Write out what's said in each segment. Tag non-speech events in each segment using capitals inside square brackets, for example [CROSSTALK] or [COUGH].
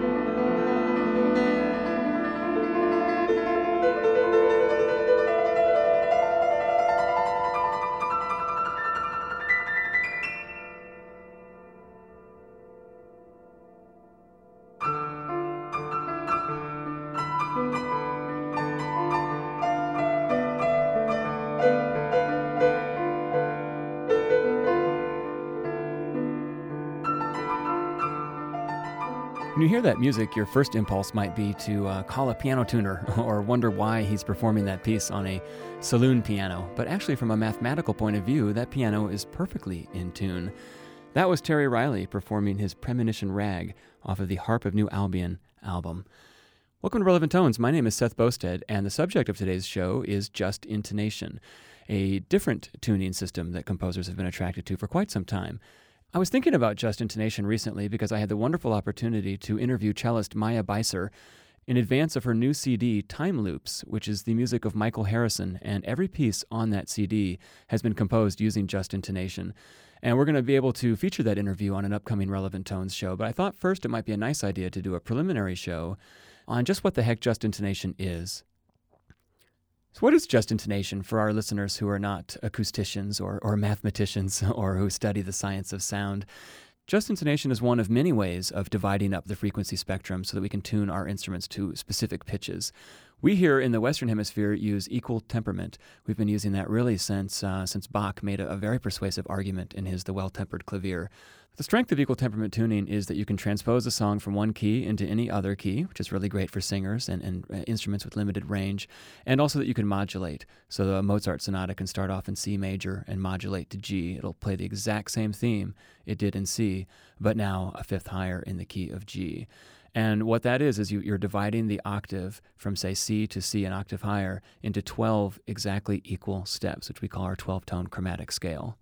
When hear that music, your first impulse might be to uh, call a piano tuner [LAUGHS] or wonder why he's performing that piece on a saloon piano. But actually, from a mathematical point of view, that piano is perfectly in tune. That was Terry Riley performing his Premonition Rag off of the Harp of New Albion album. Welcome to Relevant Tones. My name is Seth Boustead, and the subject of today's show is just intonation, a different tuning system that composers have been attracted to for quite some time. I was thinking about just intonation recently because I had the wonderful opportunity to interview cellist Maya Beiser in advance of her new CD, Time Loops, which is the music of Michael Harrison, and every piece on that CD has been composed using just intonation. And we're going to be able to feature that interview on an upcoming Relevant Tones show. But I thought first it might be a nice idea to do a preliminary show on just what the heck just intonation is. So, what is just intonation for our listeners who are not acousticians or, or mathematicians [LAUGHS] or who study the science of sound? Just intonation is one of many ways of dividing up the frequency spectrum so that we can tune our instruments to specific pitches. We here in the Western Hemisphere use equal temperament. We've been using that really since uh, since Bach made a, a very persuasive argument in his The Well-Tempered Clavier. The strength of equal temperament tuning is that you can transpose a song from one key into any other key, which is really great for singers and, and uh, instruments with limited range, and also that you can modulate. So the Mozart sonata can start off in C major and modulate to G. It'll play the exact same theme it did in C, but now a fifth higher in the key of G. And what that is, is you, you're dividing the octave from, say, C to C, an octave higher, into 12 exactly equal steps, which we call our 12 tone chromatic scale.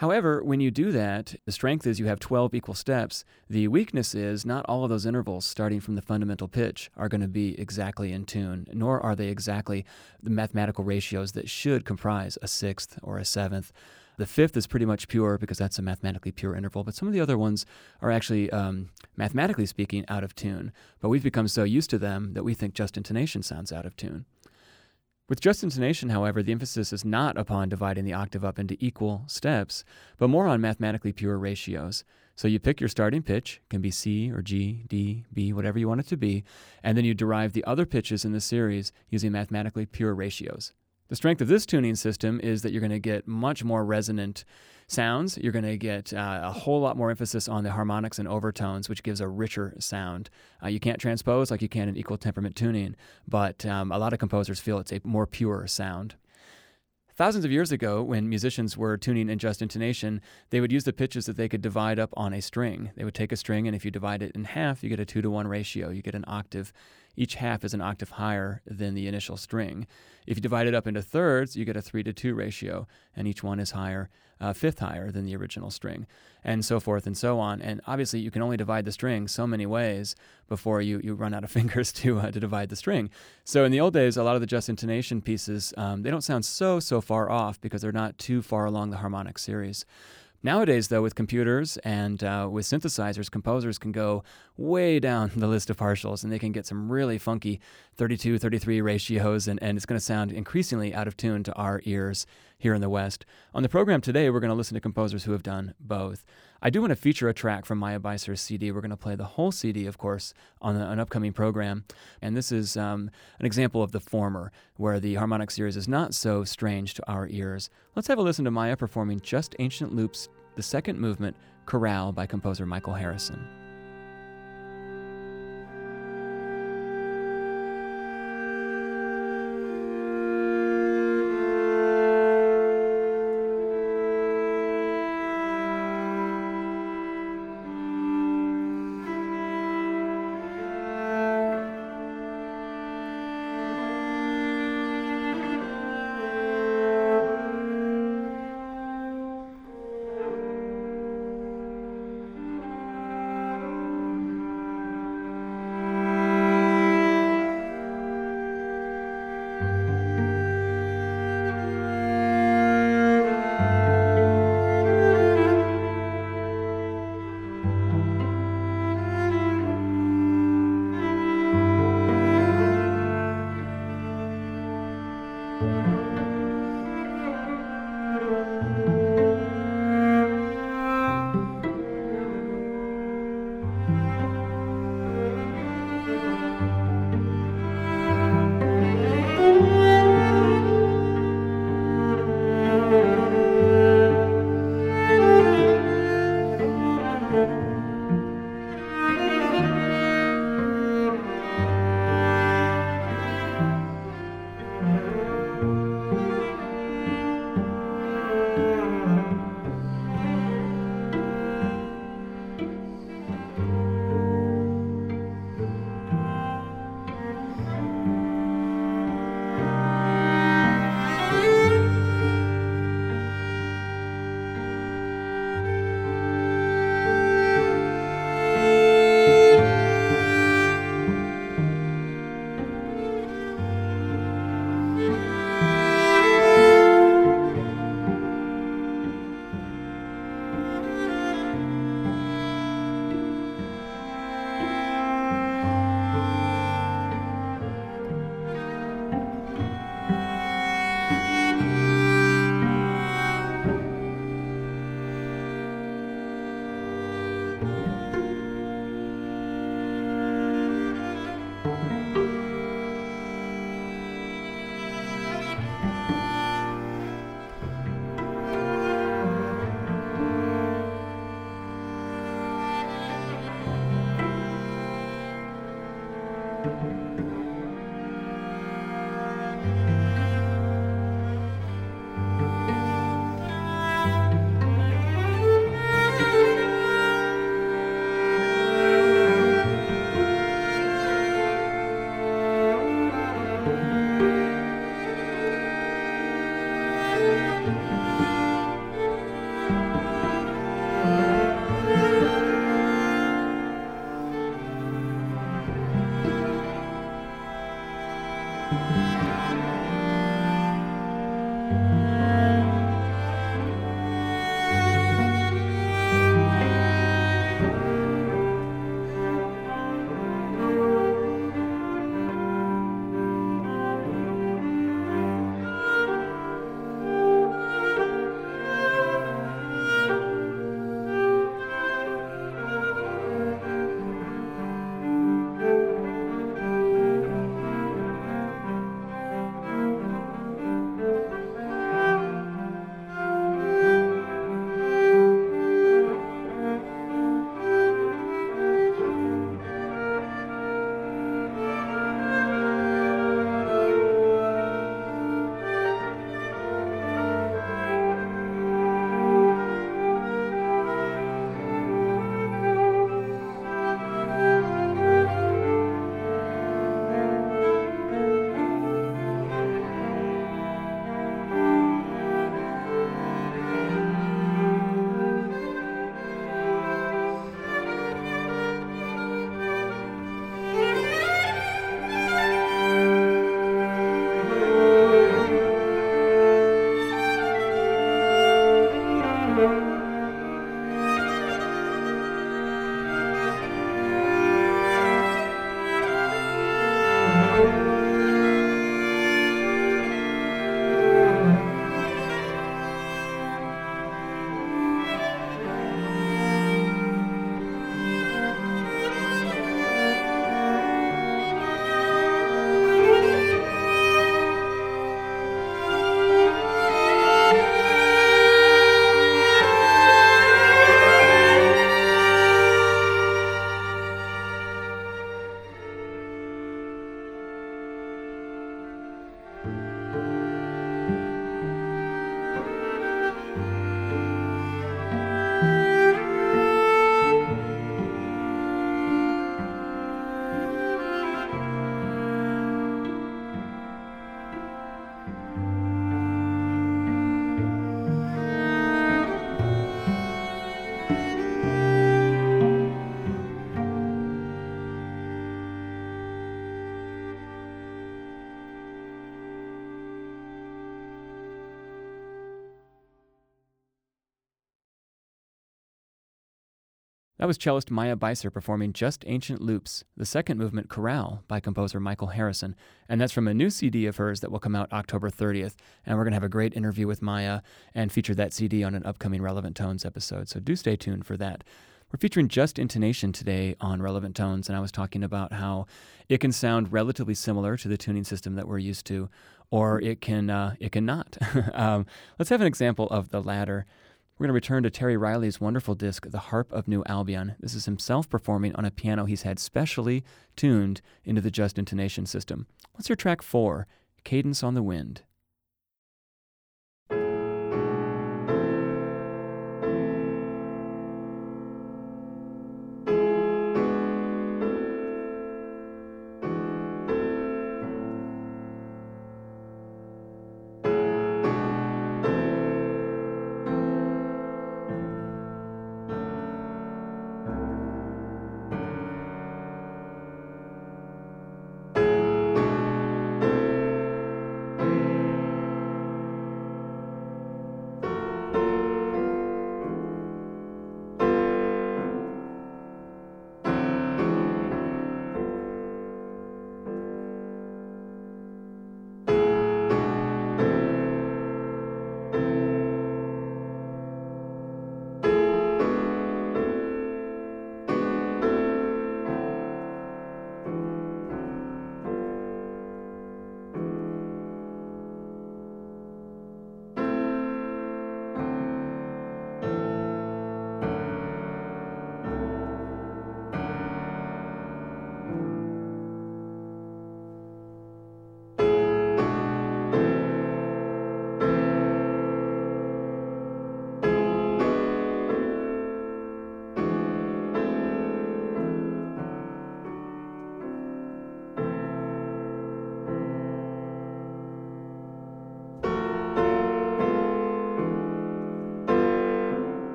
However, when you do that, the strength is you have 12 equal steps. The weakness is not all of those intervals starting from the fundamental pitch are going to be exactly in tune, nor are they exactly the mathematical ratios that should comprise a sixth or a seventh. The fifth is pretty much pure because that's a mathematically pure interval, but some of the other ones are actually, um, mathematically speaking, out of tune. But we've become so used to them that we think just intonation sounds out of tune. With just intonation, however, the emphasis is not upon dividing the octave up into equal steps, but more on mathematically pure ratios. So you pick your starting pitch, can be C or G, D, B, whatever you want it to be, and then you derive the other pitches in the series using mathematically pure ratios. The strength of this tuning system is that you're going to get much more resonant sounds. You're going to get uh, a whole lot more emphasis on the harmonics and overtones, which gives a richer sound. Uh, you can't transpose like you can in equal temperament tuning, but um, a lot of composers feel it's a more pure sound. Thousands of years ago, when musicians were tuning in just intonation, they would use the pitches that they could divide up on a string. They would take a string, and if you divide it in half, you get a two to one ratio. You get an octave. Each half is an octave higher than the initial string. If you divide it up into thirds, you get a three to two ratio, and each one is higher uh, fifth higher than the original string, and so forth and so on. And obviously, you can only divide the string so many ways before you, you run out of [LAUGHS] fingers to, uh, to divide the string. So in the old days, a lot of the just intonation pieces, um, they don't sound so, so far off because they're not too far along the harmonic series. Nowadays, though, with computers and uh, with synthesizers, composers can go way down [LAUGHS] the list of partials and they can get some really funky 32 33 ratios, and, and it's going to sound increasingly out of tune to our ears here in the West. On the program today, we're going to listen to composers who have done both. I do want to feature a track from Maya Beiser's CD. We're going to play the whole CD, of course, on an upcoming program. And this is um, an example of the former, where the harmonic series is not so strange to our ears. Let's have a listen to Maya performing Just Ancient Loops, the second movement, Chorale by composer Michael Harrison. That was cellist Maya Beiser performing Just Ancient Loops, the second movement Chorale by composer Michael Harrison. And that's from a new CD of hers that will come out October 30th. And we're going to have a great interview with Maya and feature that CD on an upcoming Relevant Tones episode. So do stay tuned for that. We're featuring Just Intonation today on Relevant Tones, and I was talking about how it can sound relatively similar to the tuning system that we're used to, or it can uh, it can not. [LAUGHS] um, let's have an example of the latter. We're going to return to Terry Riley's wonderful disc, The Harp of New Albion. This is himself performing on a piano he's had specially tuned into the Just Intonation system. What's your track four? Cadence on the Wind.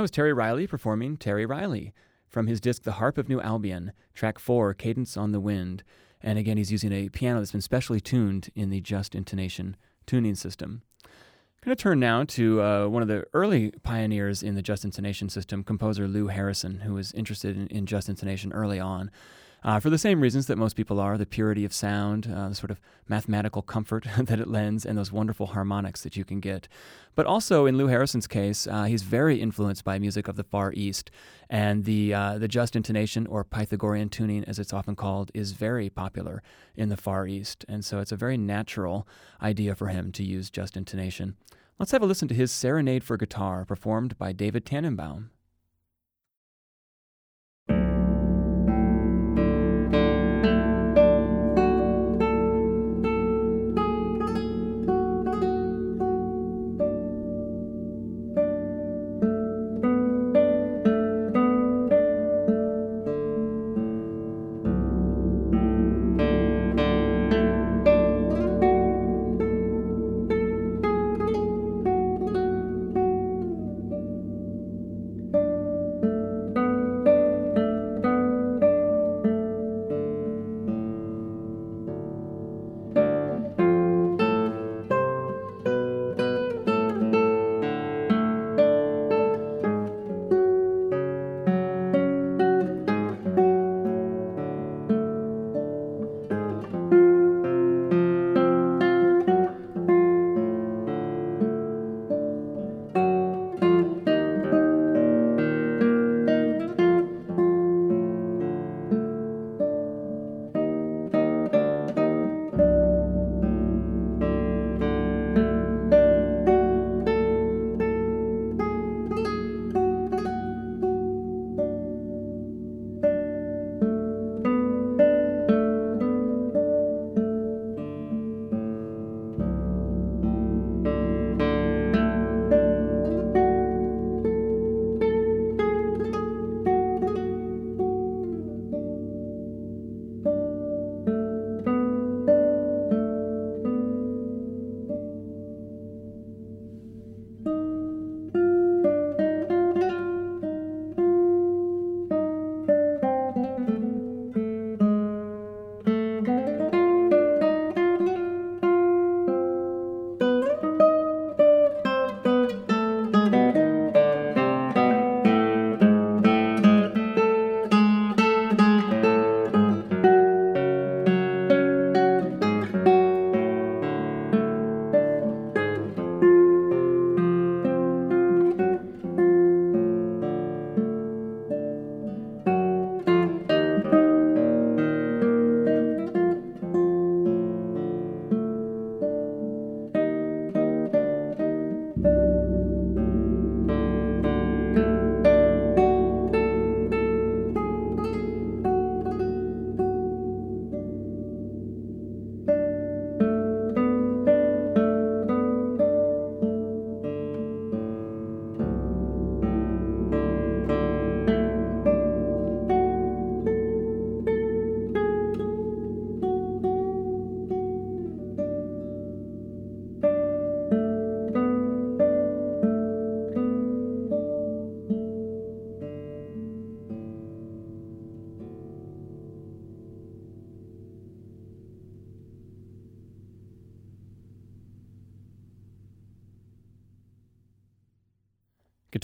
That was Terry Riley performing Terry Riley from his disc The Harp of New Albion, track 4, Cadence on the Wind. And again, he's using a piano that's been specially tuned in the just intonation tuning system. I'm going to turn now to uh, one of the early pioneers in the just intonation system, composer Lou Harrison, who was interested in, in just intonation early on uh, for the same reasons that most people are the purity of sound, uh, the sort of mathematical comfort [LAUGHS] that it lends, and those wonderful harmonics that you can get. But also, in Lou Harrison's case, uh, he's very influenced by music of the Far East, and the, uh, the just intonation, or Pythagorean tuning as it's often called, is very popular in the Far East. And so it's a very natural idea for him to use just intonation. Let's have a listen to his Serenade for Guitar, performed by David Tannenbaum.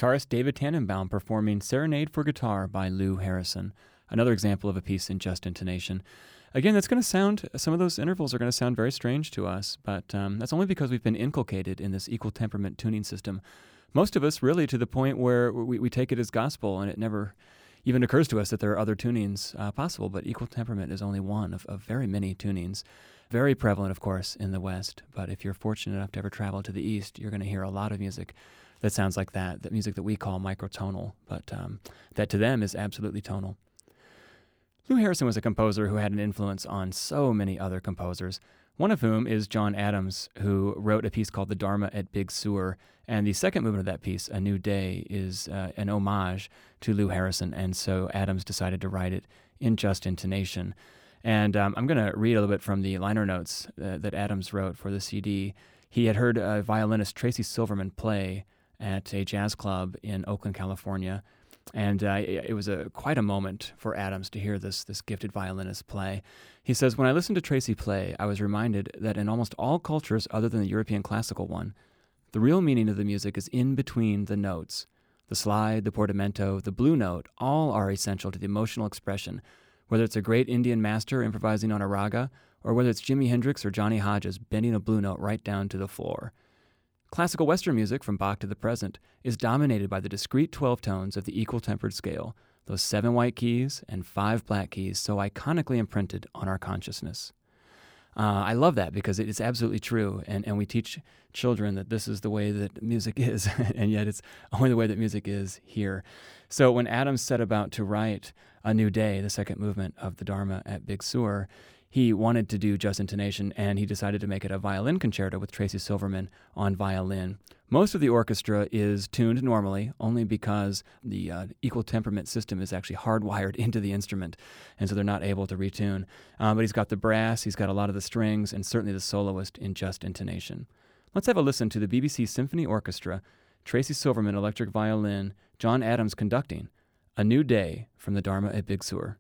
Guitarist David Tannenbaum performing Serenade for Guitar by Lou Harrison, another example of a piece in just intonation. Again, that's going to sound, some of those intervals are going to sound very strange to us, but um, that's only because we've been inculcated in this equal temperament tuning system. Most of us, really, to the point where we, we take it as gospel and it never even occurs to us that there are other tunings uh, possible, but equal temperament is only one of, of very many tunings. Very prevalent, of course, in the West, but if you're fortunate enough to ever travel to the East, you're going to hear a lot of music that sounds like that, that music that we call microtonal, but um, that to them is absolutely tonal. Lou Harrison was a composer who had an influence on so many other composers, one of whom is John Adams, who wrote a piece called The Dharma at Big Sur. And the second movement of that piece, A New Day, is uh, an homage to Lou Harrison. And so Adams decided to write it in just intonation. And um, I'm going to read a little bit from the liner notes uh, that Adams wrote for the CD. He had heard uh, violinist Tracy Silverman play at a jazz club in Oakland, California. And uh, it was a quite a moment for Adams to hear this this gifted violinist play. He says, "When I listened to Tracy play, I was reminded that in almost all cultures other than the European classical one, the real meaning of the music is in between the notes. The slide, the portamento, the blue note, all are essential to the emotional expression, whether it's a great Indian master improvising on a raga, or whether it's Jimi Hendrix or Johnny Hodges bending a blue note right down to the floor." Classical Western music, from Bach to the present, is dominated by the discrete 12 tones of the equal tempered scale, those seven white keys and five black keys so iconically imprinted on our consciousness. Uh, I love that because it is absolutely true, and, and we teach children that this is the way that music [LAUGHS] is, and yet it's only the way that music is here. So when Adams set about to write A New Day, the second movement of the Dharma at Big Sur, he wanted to do just intonation and he decided to make it a violin concerto with Tracy Silverman on violin. Most of the orchestra is tuned normally only because the uh, equal temperament system is actually hardwired [LAUGHS] into the instrument, and so they're not able to retune. Um, but he's got the brass, he's got a lot of the strings, and certainly the soloist in just intonation. Let's have a listen to the BBC Symphony Orchestra, Tracy Silverman electric violin, John Adams conducting, A New Day from the Dharma at Big Sur.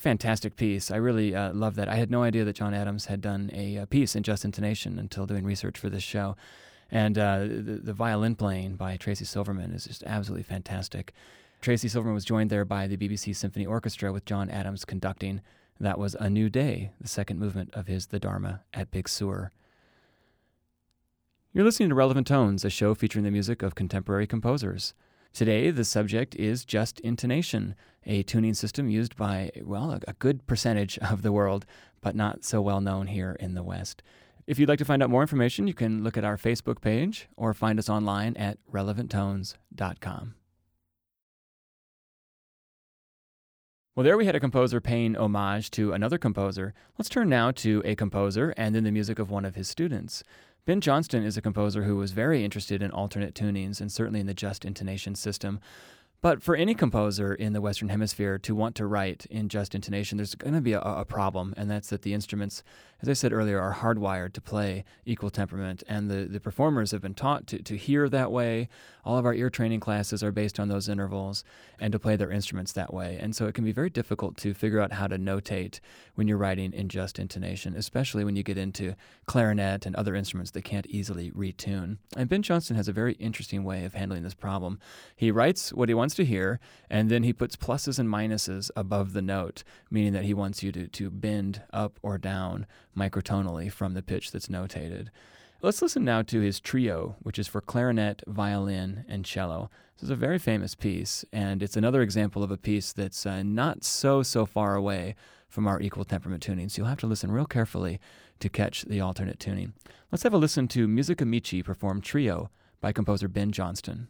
Fantastic piece. I really uh, love that. I had no idea that John Adams had done a, a, piece in just intonation until doing research for this show. And uh, the, the, violin playing by Tracy Silverman is just absolutely fantastic. Tracy Silverman was joined there by the BBC Symphony Orchestra with John Adams conducting. That was A New Day, the second movement of his The Dharma at Big Sur. You're listening to Relevant Tones, a show featuring the music of contemporary composers. Today, the subject is just intonation, a tuning system used by, well, a, good percentage of the world, but not so well known here in the West. If you'd like to find out more information, you can look at our Facebook page or find us online at relevanttones.com. Well, there we had a composer paying homage to another composer. Let's turn now to a composer and then the music of one of his students. Ben Johnston is a composer who was very interested in alternate tunings and certainly in the just intonation system. But for any composer in the Western Hemisphere to want to write in just intonation, there's going to be a, a, problem, and that's that the instruments, as I said earlier, are hardwired to play equal temperament, and the, the performers have been taught to, to hear that way. All of our ear training classes are based on those intervals and to play their instruments that way. And so it can be very difficult to figure out how to notate when you're writing in just intonation, especially when you get into clarinet and other instruments that can't easily retune. And Ben Johnston has a very interesting way of handling this problem. He writes what he wants to hear, and then he puts pluses and minuses above the note, meaning that he wants you to, to bend up or down microtonally from the pitch that's notated. Let's listen now to his trio, which is for clarinet, violin, and cello. This is a very famous piece, and it's another example of a piece that's uh, not so, so far away from our equal temperament tuning. So you'll have to listen real carefully to catch the alternate tuning. Let's have a listen to Music Amici perform Trio by composer Ben Johnston.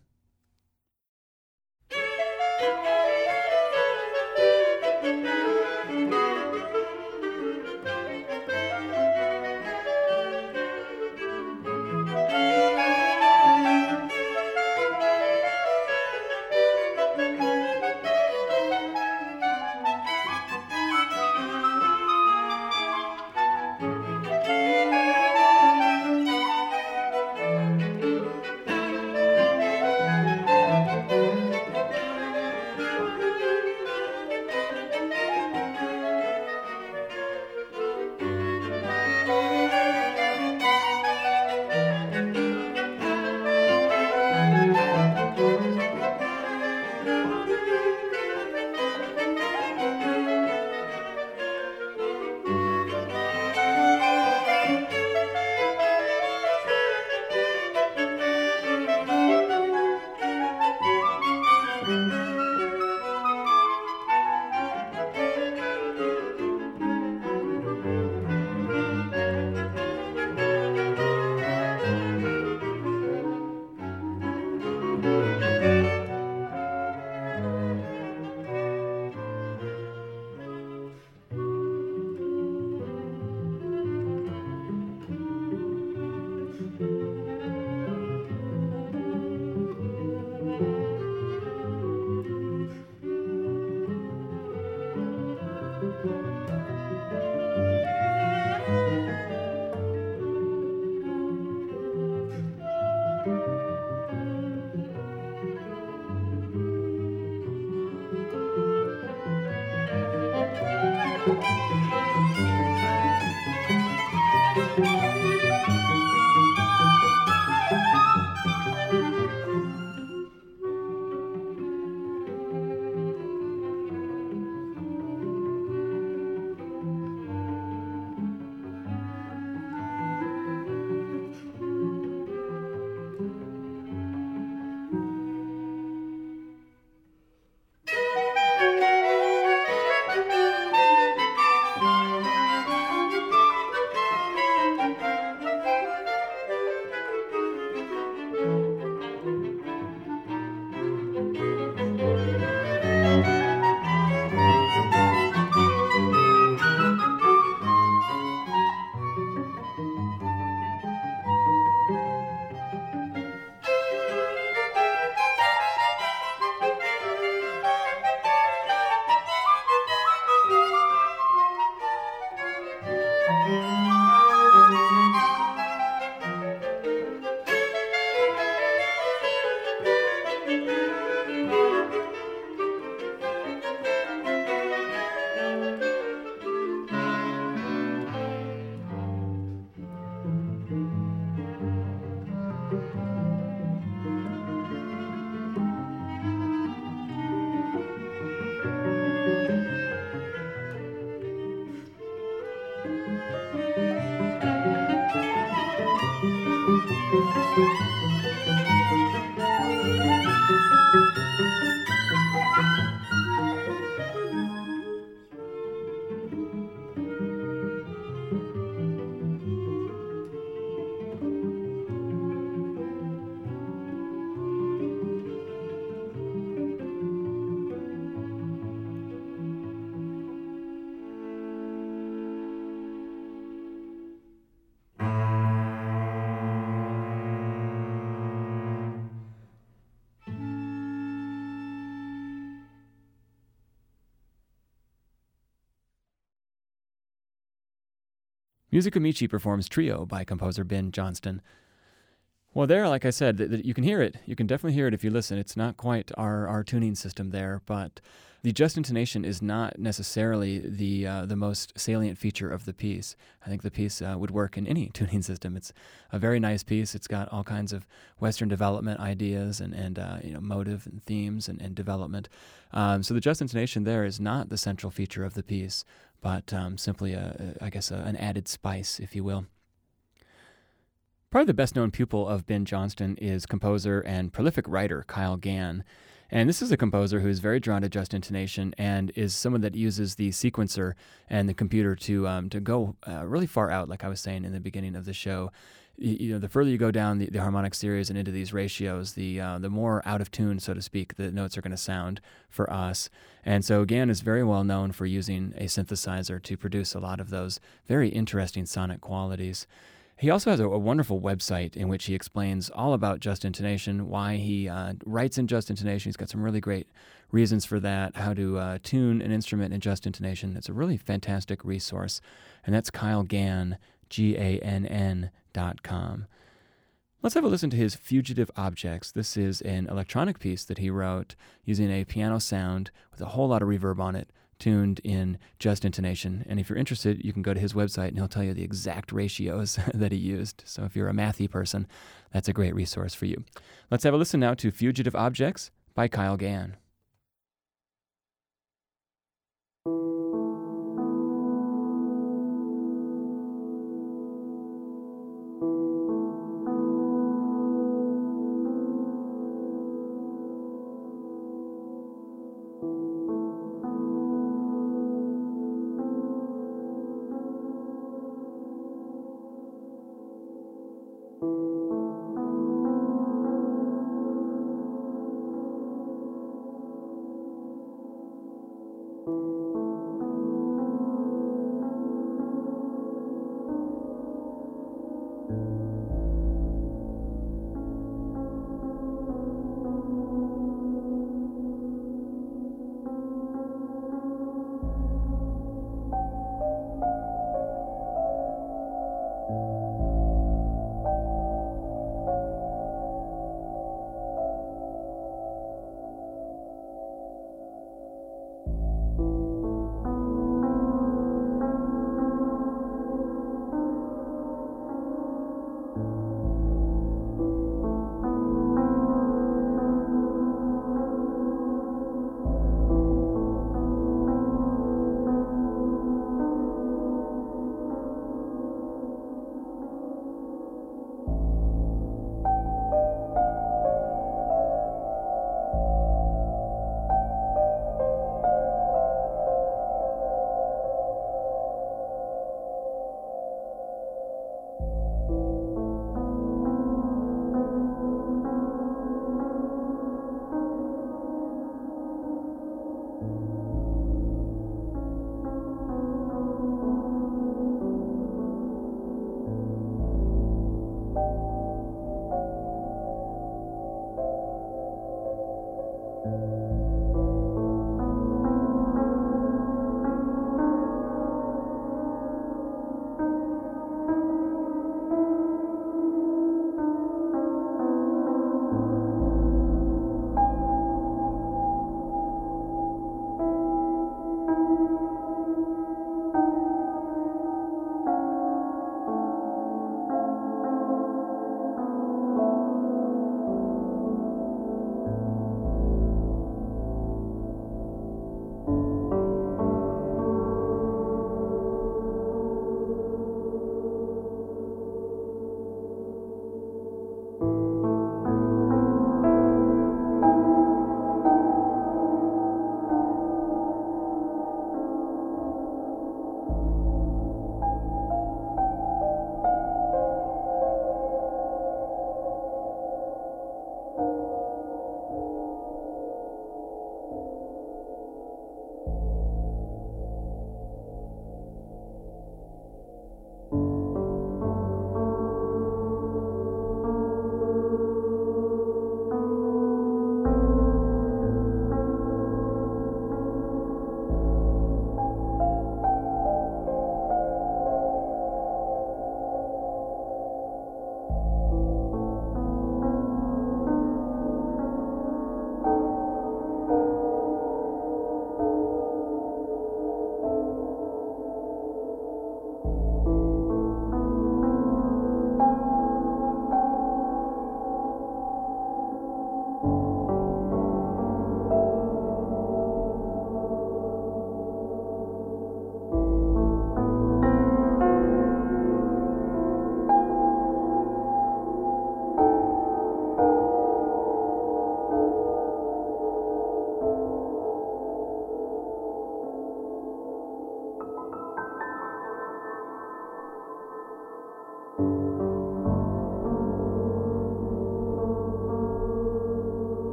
Music Amici performs Trio by composer Ben Johnston. Well, there, like I said, th- th- you can hear it. You can definitely hear it if you listen. It's not quite our, our tuning system there, but the just intonation is not necessarily the uh, the most salient feature of the piece. I think the piece uh, would work in any [LAUGHS] tuning system. It's a very nice piece. It's got all kinds of Western development ideas and and uh, you know motive and themes and, and development. Um, so the just intonation there is not the central feature of the piece, but um, simply a, a I guess a, an added spice, if you will. Probably the best known pupil of Ben Johnston is composer and prolific writer Kyle Gann. And this is a composer who's very drawn to just intonation and is someone that uses the sequencer and the computer to um, to go uh, really far out, like I was saying in the beginning of the show. You, know, the further you go down the, the harmonic series and into these ratios, the uh, the more out of tune, so to speak, the notes are going to sound for us. And so Gann is very well known for using a synthesizer to produce a lot of those very interesting sonic qualities. He also has a, a, wonderful website in which he explains all about just intonation, why he uh, writes in just intonation. He's got some really great reasons for that, how to uh, tune an instrument in just intonation. It's a really fantastic resource. And that's Kyle Gann, G A N N Let's have a listen to his Fugitive Objects. This is an electronic piece that he wrote using a piano sound with a whole lot of reverb on it tuned in just intonation. And if you're interested, you can go to his website and he'll tell you the exact ratios [LAUGHS] that he used. So if you're a mathy person, that's a great resource for you. Let's have a listen now to Fugitive Objects by Kyle Gann.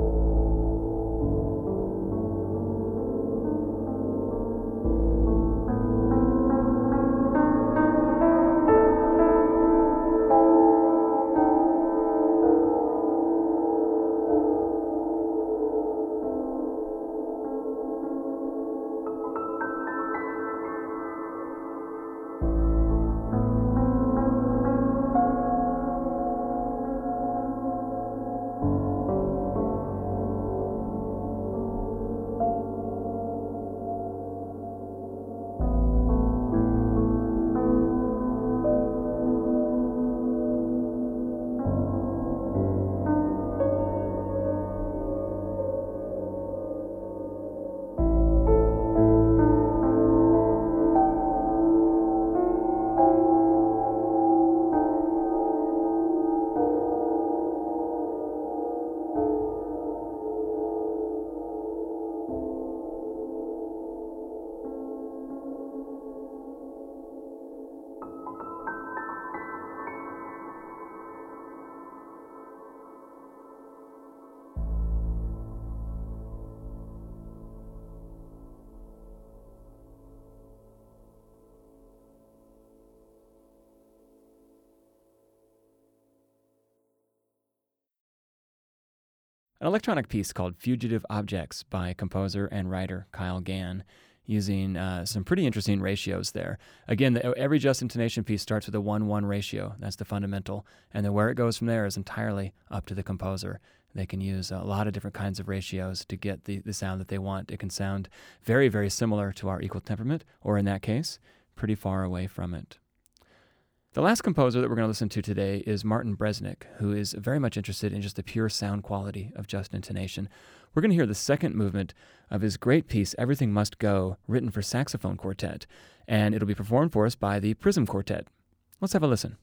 you An electronic piece called Fugitive Objects by composer and writer Kyle Gann, using uh, some pretty interesting ratios there. Again, the, every just intonation piece starts with a 1 1 ratio. That's the fundamental. And then where it goes from there is entirely up to the composer. They can use a lot of different kinds of ratios to get the, the sound that they want. It can sound very, very similar to our equal temperament, or in that case, pretty far away from it. The last composer that we're going to listen to today is Martin Bresnick, who is very much interested in just the pure sound quality of just intonation. We're going to hear the second movement of his great piece, Everything Must Go, written for saxophone quartet, and it'll be performed for us by the Prism Quartet. Let's have a listen.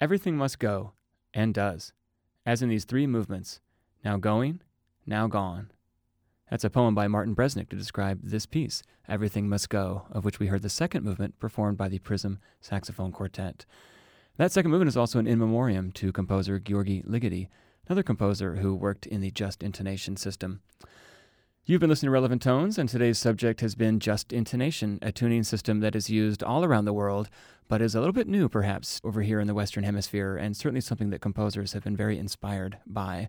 Everything must go, and does, as in these three movements now going, now gone. That's a poem by Martin Bresnick to describe this piece, Everything Must Go, of which we heard the second movement performed by the Prism Saxophone Quartet. That second movement is also an in memoriam to composer György Ligeti, another composer who worked in the just intonation system. You've been listening to Relevant Tones, and today's subject has been just intonation, a tuning system that is used all around the world, but is a little bit new perhaps over here in the Western Hemisphere, and certainly something that composers have been very inspired by.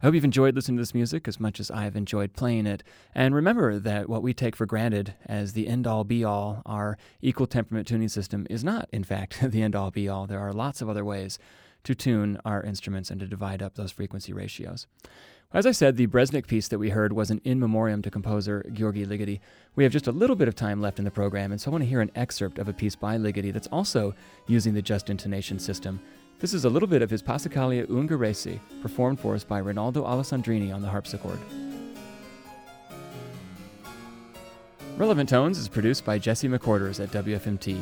I hope you've enjoyed listening to this music as much as I've enjoyed playing it. And remember that what we take for granted as the end all be all, our equal temperament tuning system, is not, in fact, [LAUGHS] the end all be all. There are lots of other ways to tune our instruments and to divide up those frequency ratios. As I said, the Bresnick piece that we heard was an in memoriam to composer György Ligeti. We have just a little bit of time left in the program, and so I want to hear an excerpt of a piece by Ligeti that's also using the just intonation system. This is a little bit of his Passacaglia Ungherese, performed for us by Rinaldo Alessandrini on the harpsichord. Relevant Tones is produced by Jesse McQuarters at WFMT.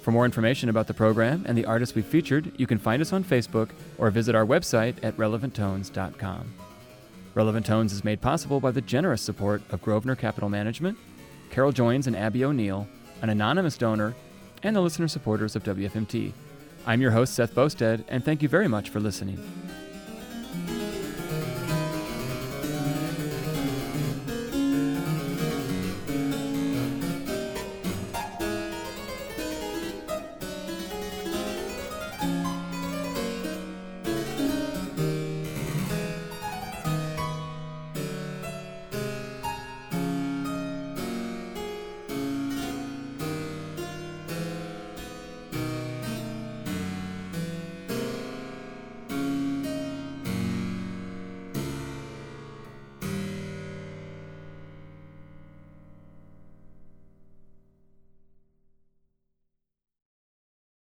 For more information about the program and the artists we've featured, you can find us on Facebook or visit our website at relevanttones.com. Relevant Tones is made possible by the generous support of Grosvenor Capital Management, Carol Joins and Abby O'Neill, an anonymous donor, and the listener supporters of WFMT. I'm your host, Seth Boustead, and thank you very much for listening.